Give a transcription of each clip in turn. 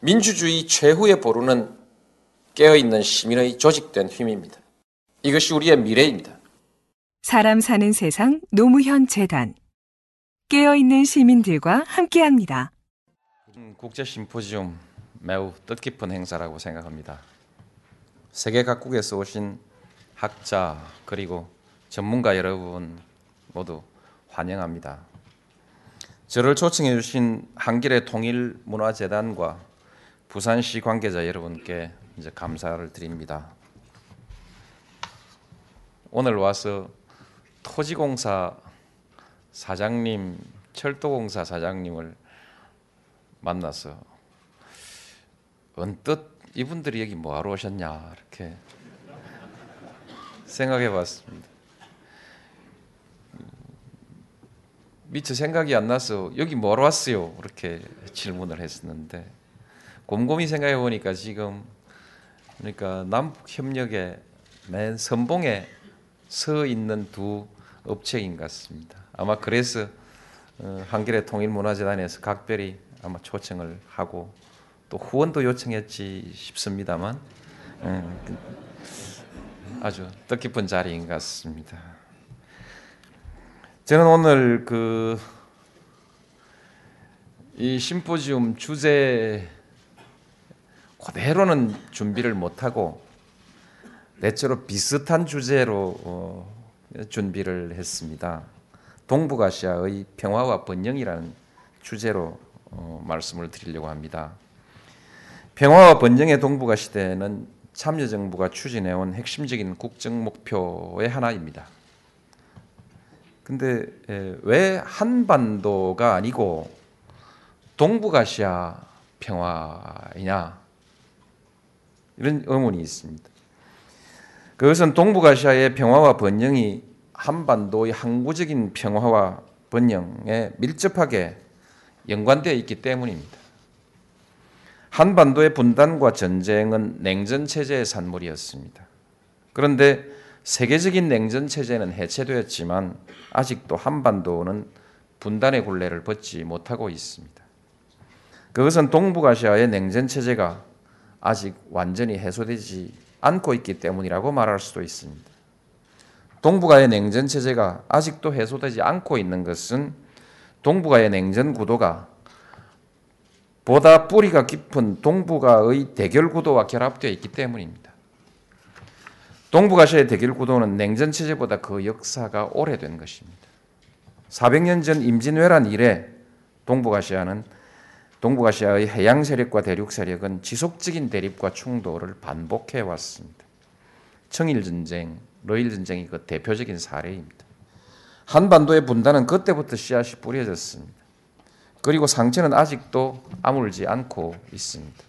민주주의 최후의 보루는 깨어있는 시민의 조직된 힘입니다. 이것이 우리의 미래입니다. 사람 사는 세상 노무현 재단 깨어있는 시민들과 함께합니다. 국제 심포지움 매우 뜻깊은 행사라고 생각합니다. 세계 각국에서 오신 학자 그리고 전문가 여러분 모두 환영합니다. 저를 초청해 주신 한길의 통일문화재단과 부산시 관계자 여러분께 이제 감사를 드립니다. 오늘 와서 토지공사 사장님, 철도공사 사장님을 만나서 언뜻 이분들이 여기 뭐하러 오셨냐 이렇게 생각해 봤습니다. 미처 생각이 안 나서 여기 뭐하러 왔어요? 이렇게 질문을 했었는데 곰곰이 생각해 보니까 지금 그러니까 남북 협력의 맨 선봉에 서 있는 두 업체인 것 같습니다. 아마 그래서 어, 한길의 통일문화재단에서 각별히 아마 초청을 하고 또 후원도 요청했지 싶습니다만 음, 아주 뜻깊은 자리인 것 같습니다. 저는 오늘 그 이 심포지움 주제 그대로는 준비를 못하고 대체로 비슷한 주제로 어, 준비를 했습니다. 동북아시아의 평화와 번영이라는 주제로 어, 말씀을 드리려고 합니다. 평화와 번영의 동북아 시대는 참여정부가 추진해온 핵심적인 국정 목표의 하나입니다. 근데 왜 한반도가 아니고 동북아시아 평화이냐 이런 의문이 있습니다. 그것은 동북아시아의 평화와 번영이 한반도의 항구적인 평화와 번영에 밀접하게 연관되어 있기 때문입니다. 한반도의 분단과 전쟁은 냉전 체제의 산물이었습니다. 그런데 세계적인 냉전 체제는 해체되었지만 아직도 한반도는 분단의 굴레를 벗지 못하고 있습니다. 그것은 동북아시아의 냉전 체제가 아직 완전히 해소되지 않고 있기 때문이라고 말할 수도 있습니다. 동북아의 냉전 체제가 아직도 해소되지 않고 있는 것은 동북아의 냉전 구도가 보다 뿌리가 깊은 동북아의 대결 구도와 결합되어 있기 때문입니다. 동북아시아의 대결 구도는 냉전 체제보다 그 역사가 오래된 것입니다. 400년 전 임진왜란 이래 동북아시아는 동북아시아의 해양 세력과 대륙 세력은 지속적인 대립과 충돌을 반복해 왔습니다. 청일 전쟁, 러일 전쟁이 그 대표적인 사례입니다. 한반도의 분단은 그때부터 씨앗이 뿌려졌습니다. 그리고 상처는 아직도 아물지 않고 있습니다.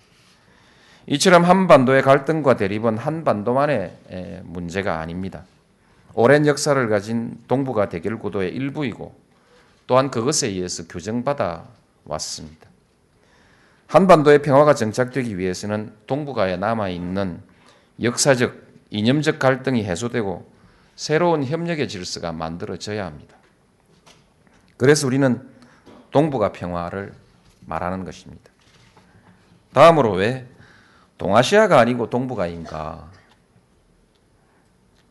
이처럼 한반도의 갈등과 대립은 한반도만의 문제가 아닙니다. 오랜 역사를 가진 동북아 대결 구도의 일부이고 또한 그것에 의해서 교정받아 왔습니다. 한반도의 평화가 정착되기 위해서는 동북아에 남아 있는 역사적, 이념적 갈등이 해소되고 새로운 협력의 질서가 만들어져야 합니다. 그래서 우리는 동북아 평화를 말하는 것입니다. 다음으로 왜 동아시아가 아니고 동북아인가?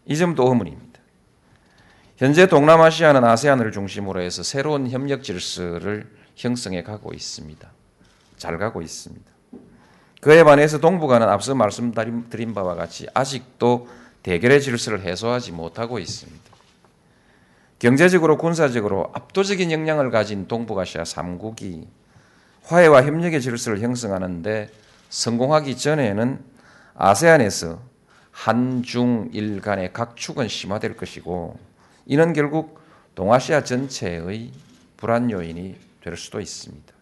이 점도 의문입니다. 현재 동남아시아는 아세안을 중심으로 해서 새로운 협력 질서를 형성해 가고 있습니다. 잘 가고 있습니다. 그에 반해서 동북아는 앞서 말씀드린 바와 같이 아직도 대결의 질서를 해소하지 못하고 있습니다. 경제적으로 군사적으로 압도적인 역량을 가진 동북아시아 3국이 화해와 협력의 질서를 형성하는데 성공하기 전에는 아세안에서 한중일 간의 각축은 심화될 것이고 이는 결국 동아시아 전체의 불안 요인이 될 수도 있습니다.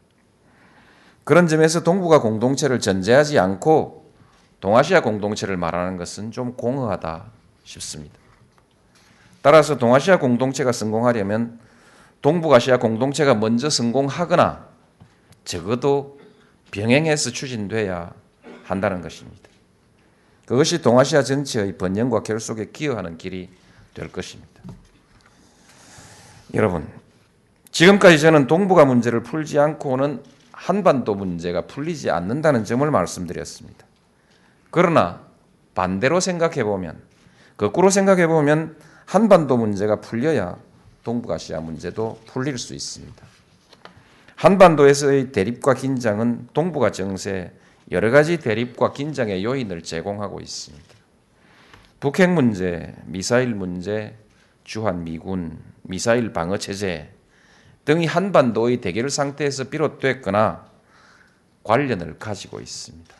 그런 점에서 동북아 공동체를 전제하지 않고 동아시아 공동체를 말하는 것은 좀 공허하다 싶습니다. 따라서 동아시아 공동체가 성공하려면 동북아시아 공동체가 먼저 성공하거나 적어도 병행해서 추진돼야 한다는 것입니다. 그것이 동아시아 전체의 번영과 결속에 기여하는 길이 될 것입니다. 여러분, 지금까지 저는 동북아 문제를 풀지 않고는 한반도 문제가 풀리지 않는다는 점을 말씀드렸습니다. 그러나 반대로 생각해 보면 거꾸로 생각해 보면 한반도 문제가 풀려야 동북아시아 문제도 풀릴 수 있습니다. 한반도에서의 대립과 긴장은 동북아 정세 여러 가지 대립과 긴장의 요인을 제공하고 있습니다. 북핵 문제, 미사일 문제, 주한 미군, 미사일 방어 체제 등이 한반도의 대결 상태에서 비롯됐거나 관련을 가지고 있습니다.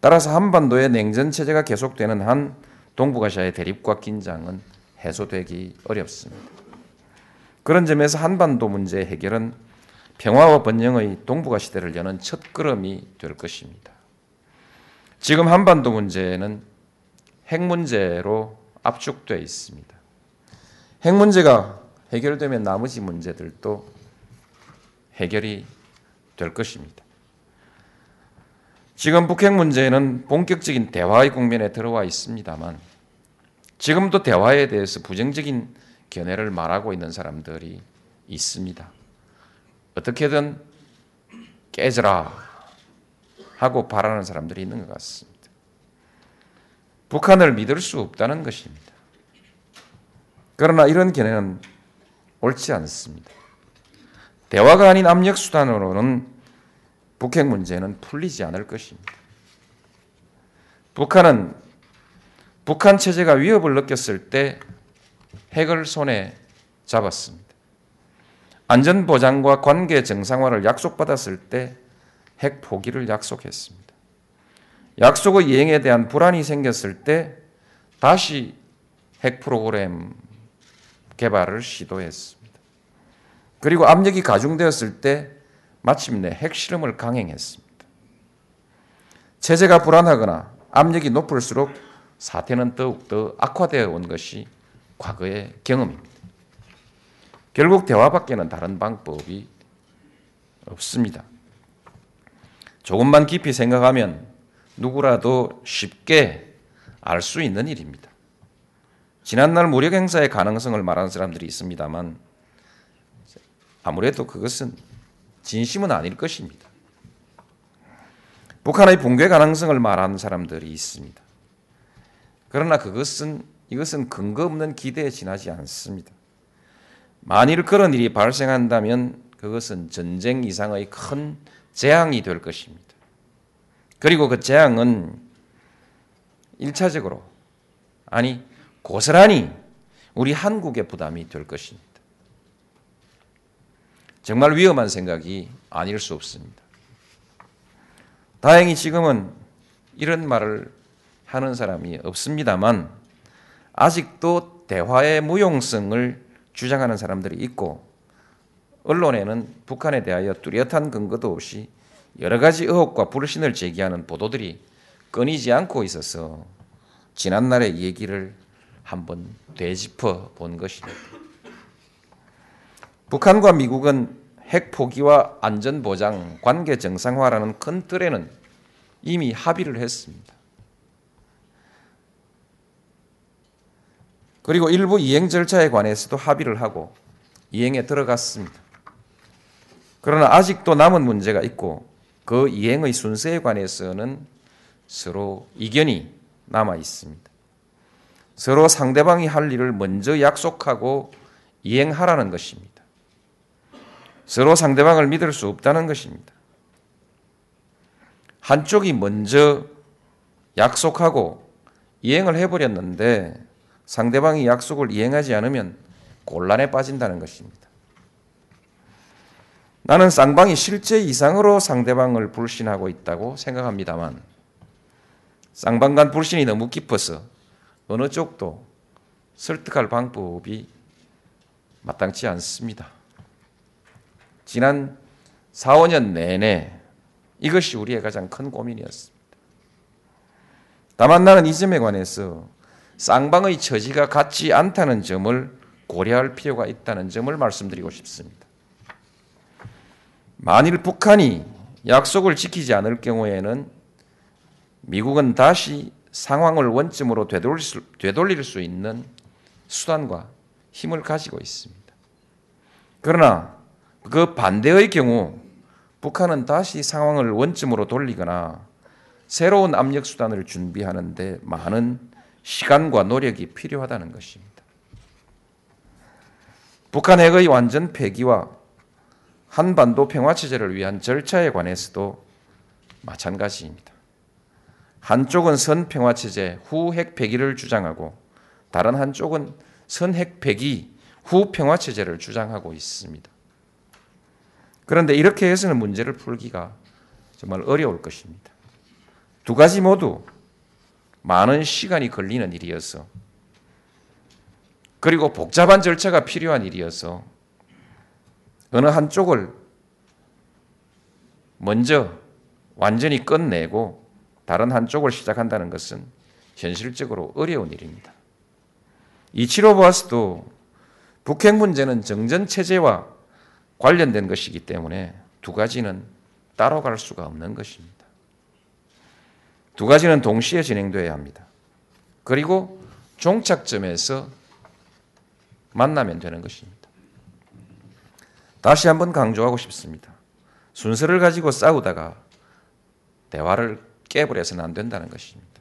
따라서 한반도의 냉전 체제가 계속되는 한 동북아시아의 대립과 긴장은 해소되기 어렵습니다. 그런 점에서 한반도 문제 해결은 평화와 번영의 동북아 시대를 여는 첫 걸음이 될 것입니다. 지금 한반도 문제는 핵 문제로 압축되어 있습니다. 핵 문제가 해결되면 나머지 문제들도 해결이 될 것입니다. 지금 북핵 문제는 본격적인 대화의 국면에 들어와 있습니다만 지금도 대화에 대해서 부정적인 견해를 말하고 있는 사람들이 있습니다. 어떻게든 깨져라 하고 바라는 사람들이 있는 것 같습니다. 북한을 믿을 수 없다는 것입니다. 그러나 이런 견해는 옳지 않습니다. 대화가 아닌 압력 수단으로는 북핵 문제는 풀리지 않을 것입니다. 북한은 북한 체제가 위협을 느꼈을 때 핵을 손에 잡았습니다. 안전 보장과 관계 정상화를 약속받았을 때 핵 포기를 약속했습니다. 약속의 이행에 대한 불안이 생겼을 때 다시 핵 프로그램 개발을 시도했습니다. 그리고 압력이 가중되었을 때 마침내 핵실험을 강행했습니다. 체제가 불안하거나 압력이 높을수록 사태는 더욱더 악화되어 온 것이 과거의 경험입니다. 결국 대화밖에는 다른 방법이 없습니다. 조금만 깊이 생각하면 누구라도 쉽게 알 수 있는 일입니다. 지난날 무력 행사의 가능성을 말하는 사람들이 있습니다만 아무래도 그것은 진심은 아닐 것입니다. 북한의 붕괴 가능성을 말하는 사람들이 있습니다. 그러나 그것은 이것은 근거 없는 기대에 지나지 않습니다. 만일 그런 일이 발생한다면 그것은 전쟁 이상의 큰 재앙이 될 것입니다. 그리고 그 재앙은 1차적으로 아니 고스란히 우리 한국의 부담이 될 것입니다. 정말 위험한 생각이 아닐 수 없습니다. 다행히 지금은 이런 말을 하는 사람이 없습니다만 아직도 대화의 무용성을 주장하는 사람들이 있고 언론에는 북한에 대하여 뚜렷한 근거도 없이 여러 가지 의혹과 불신을 제기하는 보도들이 끊이지 않고 있어서 지난날의 얘기를 한번 되짚어 본 것입니다. 북한과 미국은 핵 포기와 안전 보장, 관계 정상화라는 큰 틀에는 이미 합의를 했습니다. 그리고 일부 이행 절차에 관해서도 합의를 하고 이행에 들어갔습니다. 그러나 아직도 남은 문제가 있고 그 이행의 순서에 관해서는 서로 이견이 남아 있습니다. 서로 상대방이 할 일을 먼저 약속하고 이행하라는 것입니다. 서로 상대방을 믿을 수 없다는 것입니다. 한쪽이 먼저 약속하고 이행을 해버렸는데 상대방이 약속을 이행하지 않으면 곤란에 빠진다는 것입니다. 나는 쌍방이 실제 이상으로 상대방을 불신하고 있다고 생각합니다만 쌍방 간 불신이 너무 깊어서 어느 쪽도 설득할 방법이 마땅치 않습니다. 지난 4, 5년 내내 이것이 우리의 가장 큰 고민이었습니다. 다만 나는 이 점에 관해서 쌍방의 처지가 같지 않다는 점을 고려할 필요가 있다는 점을 말씀드리고 싶습니다. 만일 북한이 약속을 지키지 않을 경우에는 미국은 다시 상황을 원점으로 되돌릴 수, 되돌릴 수 있는 수단과 힘을 가지고 있습니다. 그러나 그 반대의 경우 북한은 다시 상황을 원점으로 돌리거나 새로운 압력 수단을 준비하는데 많은 시간과 노력이 필요하다는 것입니다. 북한 핵의 완전 폐기와 한반도 평화 체제를 위한 절차에 관해서도 마찬가지입니다. 한쪽은 선 평화 체제 후 핵 폐기를 주장하고 다른 한쪽은 선핵 폐기 후 평화 체제를 주장하고 있습니다. 그런데 이렇게 해서는 문제를 풀기가 정말 어려울 것입니다. 두 가지 모두 많은 시간이 걸리는 일이어서 그리고 복잡한 절차가 필요한 일이어서 어느 한쪽을 먼저 완전히 끝내고 다른 한쪽을 시작한다는 것은 현실적으로 어려운 일입니다. 이치로 보아서도 북핵 문제는 정전 체제와 관련된 것이기 때문에 두 가지는 따로 갈 수가 없는 것입니다. 두 가지는 동시에 진행돼야 합니다. 그리고 종착점에서 만나면 되는 것입니다. 다시 한번 강조하고 싶습니다. 순서를 가지고 싸우다가 대화를 깨버려서는 안 된다는 것입니다.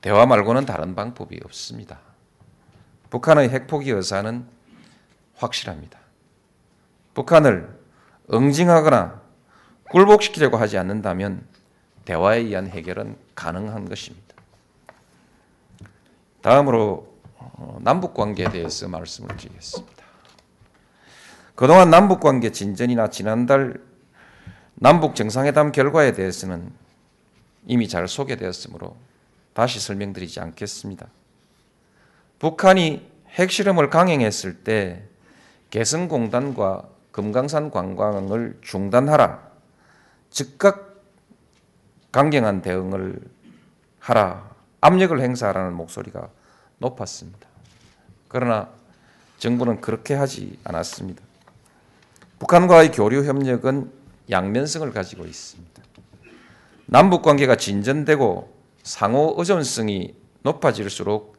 대화 말고는 다른 방법이 없습니다. 북한의 핵포기 의사는 확실합니다. 북한을 응징하거나 굴복시키려고 하지 않는다면 대화에 의한 해결은 가능한 것입니다. 다음으로 어, 남북 관계에 대해서 말씀을 드리겠습니다. 그동안 남북 관계 진전이나 지난달 남북 정상회담 결과에 대해서는 이미 잘 소개되었으므로 다시 설명드리지 않겠습니다. 북한이 핵실험을 강행했을 때 개성공단과 금강산 관광을 중단하라. 즉각 강경한 대응을 하라. 압력을 행사하라는 목소리가 높았습니다. 그러나 정부는 그렇게 하지 않았습니다. 북한과의 교류 협력은 양면성을 가지고 있습니다. 남북 관계가 진전되고 상호 의존성이 높아질수록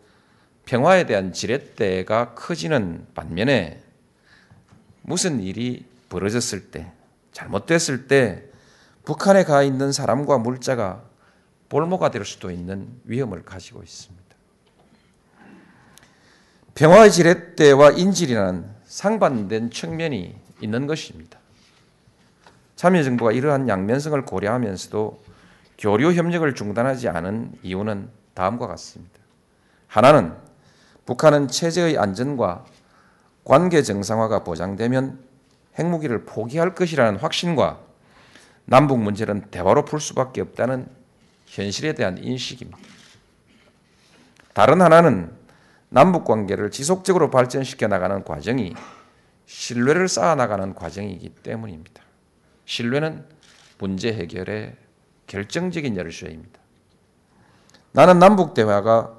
평화에 대한 지렛대가 커지는 반면에 무슨 일이 벌어졌을 때, 잘못됐을 때 북한에 가 있는 사람과 물자가 볼모가 될 수도 있는 위험을 가지고 있습니다. 평화의 지렛대와 인질이라는 상반된 측면이 있는 것입니다. 참여정부가 이러한 양면성을 고려하면서도 교류 협력을 중단하지 않은 이유는 다음과 같습니다. 하나는 북한은 체제의 안전과 관계 정상화가 보장되면 핵무기를 포기할 것이라는 확신과 남북 문제는 대화로 풀 수밖에 없다는 현실에 대한 인식입니다. 다른 하나는 남북 관계를 지속적으로 발전시켜 나가는 과정이 신뢰를 쌓아 나가는 과정이기 때문입니다. 신뢰는 문제 해결의 결정적인 열쇠입니다. 나는 남북 대화가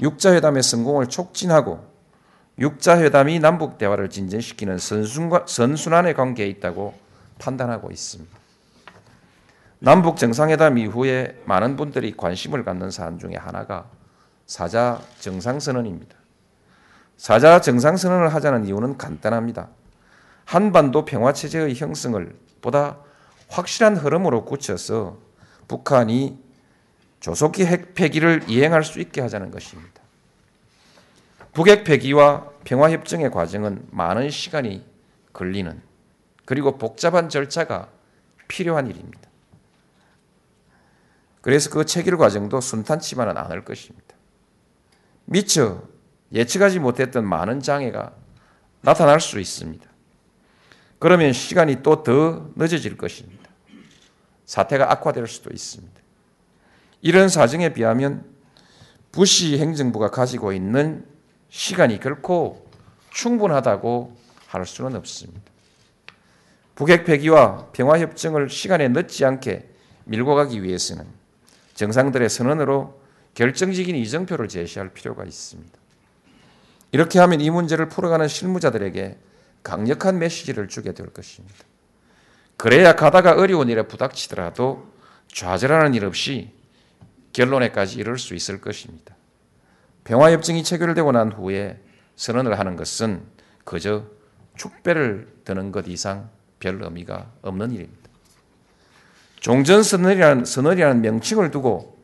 육자 회담의 성공을 촉진하고 육자 회담이 남북 대화를 진전시키는 선순환의 관계에 있다고 판단하고 있습니다. 남북 정상회담 이후에 많은 분들이 관심을 갖는 사안 중에 하나가 사자 정상선언입니다. 사자 정상선언을 하자는 이유는 간단합니다. 한반도 평화체제의 형성을 보다 확실한 흐름으로 굳혀서 북한이 조속히 핵 폐기를 이행할 수 있게 하자는 것입니다. 북핵 폐기와 평화협정의 과정은 많은 시간이 걸리는 그리고 복잡한 절차가 필요한 일입니다. 그래서 그 체결 과정도 순탄치만은 않을 것입니다. 미처 예측하지 못했던 많은 장애가 나타날 수 있습니다. 그러면 시간이 또 더 늦어질 것입니다. 사태가 악화될 수도 있습니다. 이런 사정에 비하면 부시 행정부가 가지고 있는 시간이 결코 충분하다고 할 수는 없습니다. 북핵 폐기와 평화협정을 시간에 늦지 않게 밀고 가기 위해서는 정상들의 선언으로 결정적인 이정표를 제시할 필요가 있습니다. 이렇게 하면 이 문제를 풀어가는 실무자들에게 강력한 메시지를 주게 될 것입니다. 그래야 가다가 어려운 일에 부닥치더라도 좌절하는 일 없이 결론에까지 이를 수 있을 것입니다. 평화협정이 체결되고 난 후에 선언을 하는 것은 그저 축배를 드는 것 이상 별 의미가 없는 일입니다. 종전선언이라는 선언이라는 명칭을 두고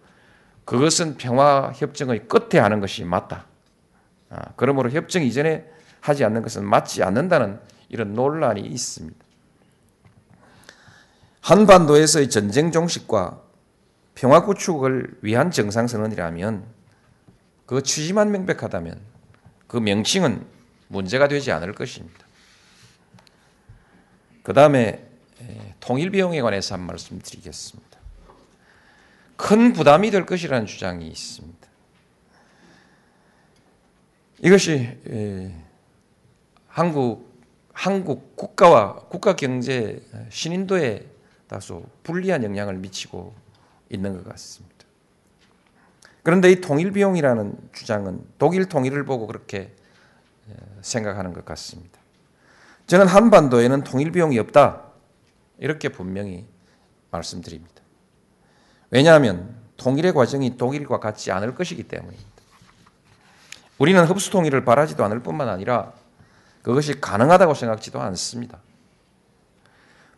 그것은 평화 협정의 끝에 하는 것이 맞다. 아, 그러므로 협정 이전에 하지 않는 것은 맞지 않는다는 이런 논란이 있습니다. 한반도에서의 전쟁 종식과 평화 구축을 위한 정상선언이라면 그 취지만 명백하다면 그 명칭은 문제가 되지 않을 것입니다. 그 다음에 통일 비용에 관해서 한 말씀 드리겠습니다. 큰 부담이 될 것이라는 주장이 있습니다. 이것이 한국 한국 국가와 국가 경제 신인도에 다소 불리한 영향을 미치고 있는 것 같습니다. 그런데 이 통일 비용이라는 주장은 독일 통일을 보고 그렇게 생각하는 것 같습니다. 저는 한반도에는 통일 비용이 없다. 이렇게 분명히 말씀드립니다. 왜냐하면 통일의 과정이 독일과 같지 않을 것이기 때문입니다. 우리는 흡수 통일을 바라지도 않을 뿐만 아니라 그것이 가능하다고 생각지도 않습니다.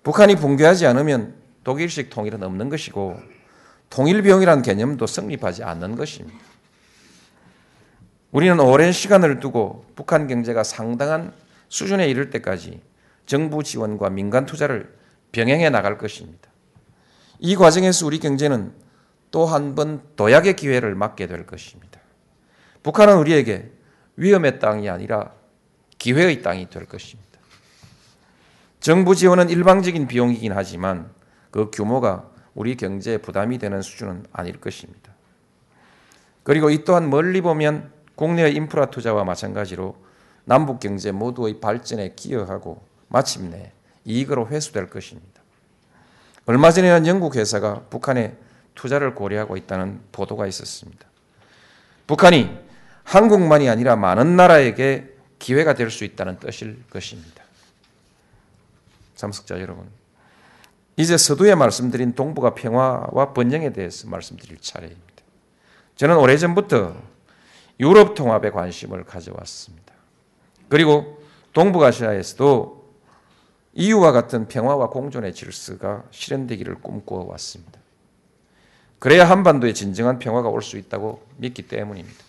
북한이 붕괴하지 않으면 독일식 통일은 없는 것이고 통일 비용이라는 개념도 성립하지 않는 것입니다. 우리는 오랜 시간을 두고 북한 경제가 상당한 수준에 이를 때까지 정부 지원과 민간 투자를 병행해 나갈 것입니다. 이 과정에서 우리 경제는 또 한 번 도약의 기회를 맞게 될 것입니다. 북한은 우리에게 위험의 땅이 아니라 기회의 땅이 될 것입니다. 정부 지원은 일방적인 비용이긴 하지만 그 규모가 우리 경제에 부담이 되는 수준은 아닐 것입니다. 그리고 이 또한 멀리 보면 국내의 인프라 투자와 마찬가지로 남북 경제 모두의 발전에 기여하고 마침내 이익으로 회수될 것입니다. 얼마 전에는 영국 회사가 북한에 투자를 고려하고 있다는 보도가 있었습니다. 북한이 한국만이 아니라 많은 나라에게 기회가 될 수 있다는 뜻일 것입니다. 참석자 여러분, 이제 서두에 말씀드린 동북아 평화와 번영에 대해서 말씀드릴 차례입니다. 저는 오래전부터 유럽 통합에 관심을 가져왔습니다. 그리고 동북아시아에서도 이유와 같은 평화와 공존의 질서가 실현되기를 꿈꾸어 왔습니다. 그래야 한반도에 진정한 평화가 올 수 있다고 믿기 때문입니다.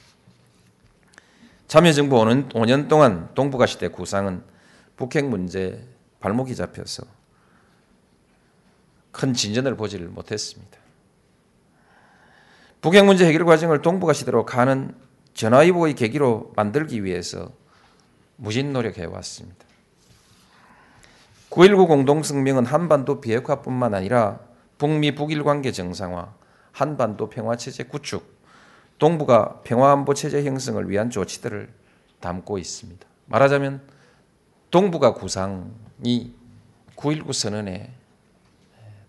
참여정부 5년 동안 동북아 시대 구상은 북핵 문제 발목이 잡혀서 큰 진전을 보지를 못했습니다. 북핵 문제 해결 과정을 동북아 시대로 가는 전화위복의 계기로 만들기 위해서 무진 노력해 왔습니다. 9.19 공동성명은 한반도 비핵화뿐만 아니라 북미 북일 관계 정상화, 한반도 평화체제 구축, 동북아 평화안보 체제 형성을 위한 조치들을 담고 있습니다. 말하자면 동북아 구상이 9.19 선언에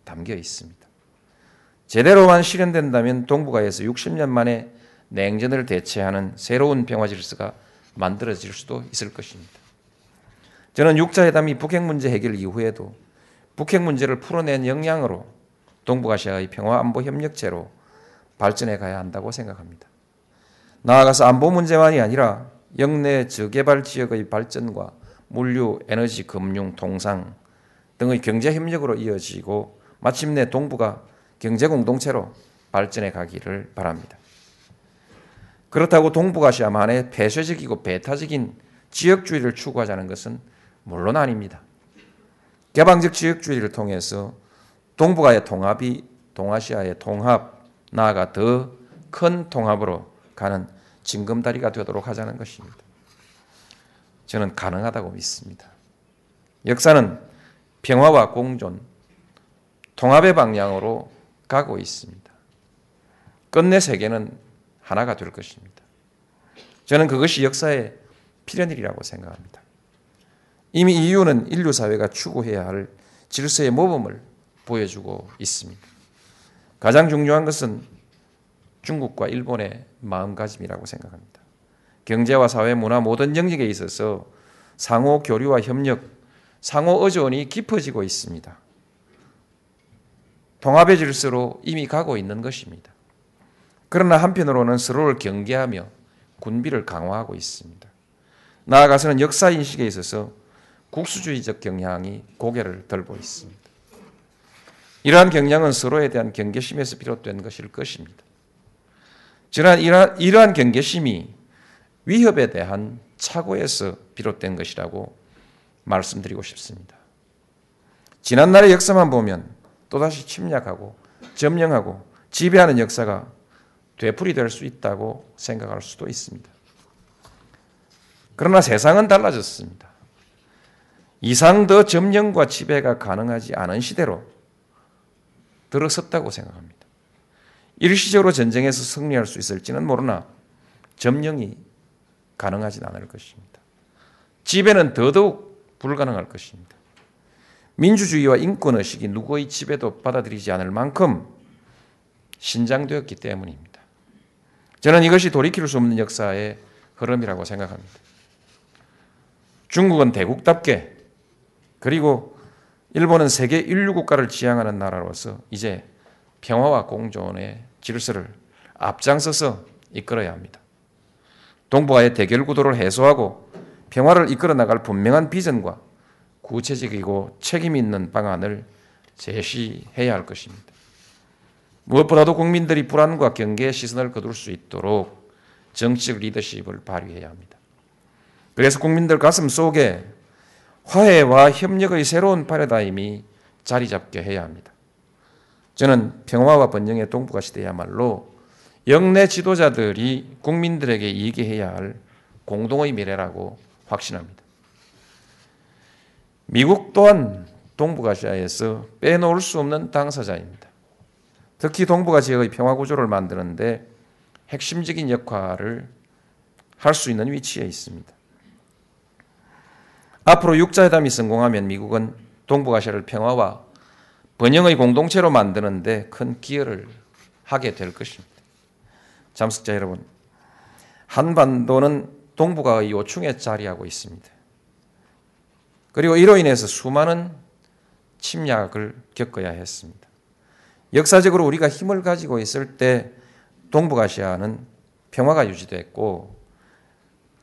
담겨 있습니다. 제대로만 실현된다면 동북아에서 60년 만에 냉전을 대체하는 새로운 평화 질서가 만들어질 수도 있을 것입니다. 저는 6자 회담이 북핵 문제 해결 이후에도 북핵 문제를 풀어낸 역량으로 동북아시아의 평화 안보 협력체로 발전해 가야 한다고 생각합니다. 나아가서 안보 문제만이 아니라 영내 저개발 지역의 발전과 물류, 에너지, 금융, 통상 등의 경제 협력으로 이어지고 마침내 동북아 경제 공동체로 발전해 가기를 바랍니다. 그렇다고 동북아시아만의 폐쇄적이고 배타적인 지역주의를 추구하자는 것은 물론 아닙니다. 개방적 지역주의를 통해서 동북아의 통합이 동아시아의 통합, 나아가 더 큰 통합으로 가는 징검다리가 되도록 하자는 것입니다. 저는 가능하다고 믿습니다. 역사는 평화와 공존, 통합의 방향으로 가고 있습니다. 끝내 세계는 하나가 될 것입니다. 저는 그것이 역사의 필연이라고 생각합니다. 이미 EU는 인류 사회가 추구해야 할 질서의 모범을 보여주고 있습니다. 가장 중요한 것은 중국과 일본의 마음가짐이라고 생각합니다. 경제와 사회, 문화 모든 영역에 있어서 상호 교류와 협력, 상호 의존이 깊어지고 있습니다. 통합의 질서로 이미 가고 있는 것입니다. 그러나 한편으로는 서로를 경계하며 군비를 강화하고 있습니다. 나아가서는 역사 인식에 있어서 국수주의적 경향이 고개를 들고 있습니다. 이러한 경향은 서로에 대한 경계심에서 비롯된 것일 것입니다. 지난 이러한, 경계심이 위협에 대한 착오에서 비롯된 것이라고 말씀드리고 싶습니다. 지난날의 역사만 보면 또다시 침략하고 점령하고 지배하는 역사가 되풀이될 수 있다고 생각할 수도 있습니다. 그러나 세상은 달라졌습니다. 이상 더 점령과 지배가 가능하지 않은 시대로 들어섰다고 생각합니다. 일시적으로 전쟁에서 승리할 수 있을지는 모르나 점령이 가능하진 않을 것입니다. 지배는 더더욱 불가능할 것입니다. 민주주의와 인권의식이 누구의 지배도 받아들이지 않을 만큼 신장되었기 때문입니다. 저는 이것이 돌이킬 수 없는 역사의 흐름이라고 생각합니다. 중국은 대국답게 그리고 일본은 세계 인류 국가를 지향하는 나라로서 이제 평화와 공존의 질서를 앞장서서 이끌어야 합니다. 동북아의 대결 구도를 해소하고 평화를 이끌어 나갈 분명한 비전과 구체적이고 책임 있는 방안을 제시해야 할 것입니다. 무엇보다도 국민들이 불안과 경계의 시선을 거둘 수 있도록 정치적 리더십을 발휘해야 합니다. 그래서 국민들 가슴 속에 화해와 협력의 새로운 파라다임이 자리 잡게 해야 합니다. 저는 평화와 번영의 동북아 시대야말로 영내 지도자들이 국민들에게 얘기해야 할 공동의 미래라고 확신합니다. 미국 또한 동북아시아에서 빼놓을 수 없는 당사자입니다. 특히 동북아 지역의 평화 구조를 만드는데 핵심적인 역할을 할 수 있는 위치에 있습니다. 앞으로 육자회담이 성공하면 미국은 동북아시아를 평화와 번영의 공동체로 만드는데 큰 기여를 하게 될 것입니다. 잠식자 여러분, 한반도는 동북아의 요충에 자리하고 있습니다. 그리고 이로 인해서 수많은 침략을 겪어야 했습니다. 역사적으로 우리가 힘을 가지고 있을 때 동북아시아는 평화가 유지됐고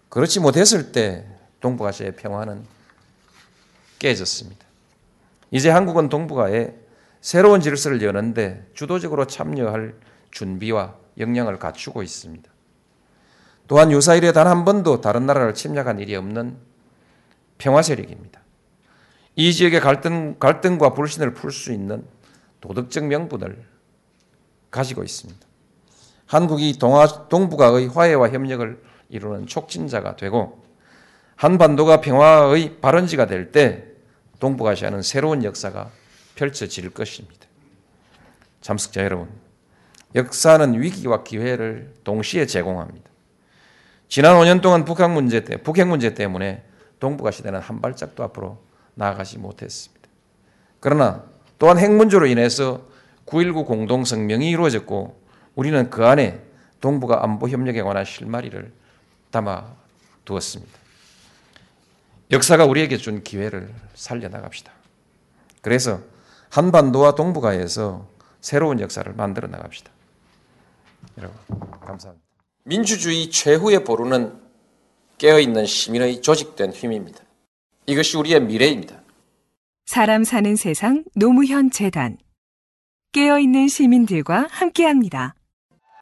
그렇지 못했을 때 동북아시아의 평화는 깨졌습니다. 이제 한국은 동북아에 새로운 질서를 여는데 주도적으로 참여할 준비와 역량을 갖추고 있습니다. 또한 유사일에 단 한 번도 다른 나라를 침략한 일이 없는 평화 세력입니다. 이 지역의 갈등, 갈등과 불신을 풀 수 있는 도덕적 명분을 가지고 있습니다. 한국이 동아, 동북아의 화해와 협력을 이루는 촉진자가 되고 한반도가 평화의 발원지가 될 때 동북아시아는 새로운 역사가 펼쳐질 것입니다. 참석자 여러분, 역사는 위기와 기회를 동시에 제공합니다. 지난 5년 동안 북한 문제 때, 북핵 문제 때문에 동북아 시대는 한 발짝도 앞으로 나아가지 못했습니다. 그러나 또한 핵 문제로 인해서 9.19 공동성명이 이루어졌고 우리는 그 안에 동북아 안보 협력에 관한 실마리를 담아 두었습니다. 역사가 우리에게 준 기회를 살려나갑시다. 그래서 한반도와 동북아에서 새로운 역사를 만들어 나갑시다. 여러분, 감사합니다. 민주주의 최후의 보루는 깨어있는 시민의 조직된 힘입니다. 이것이 우리의 미래입니다. 사람 사는 세상 노무현 재단 깨어있는 시민들과 함께합니다.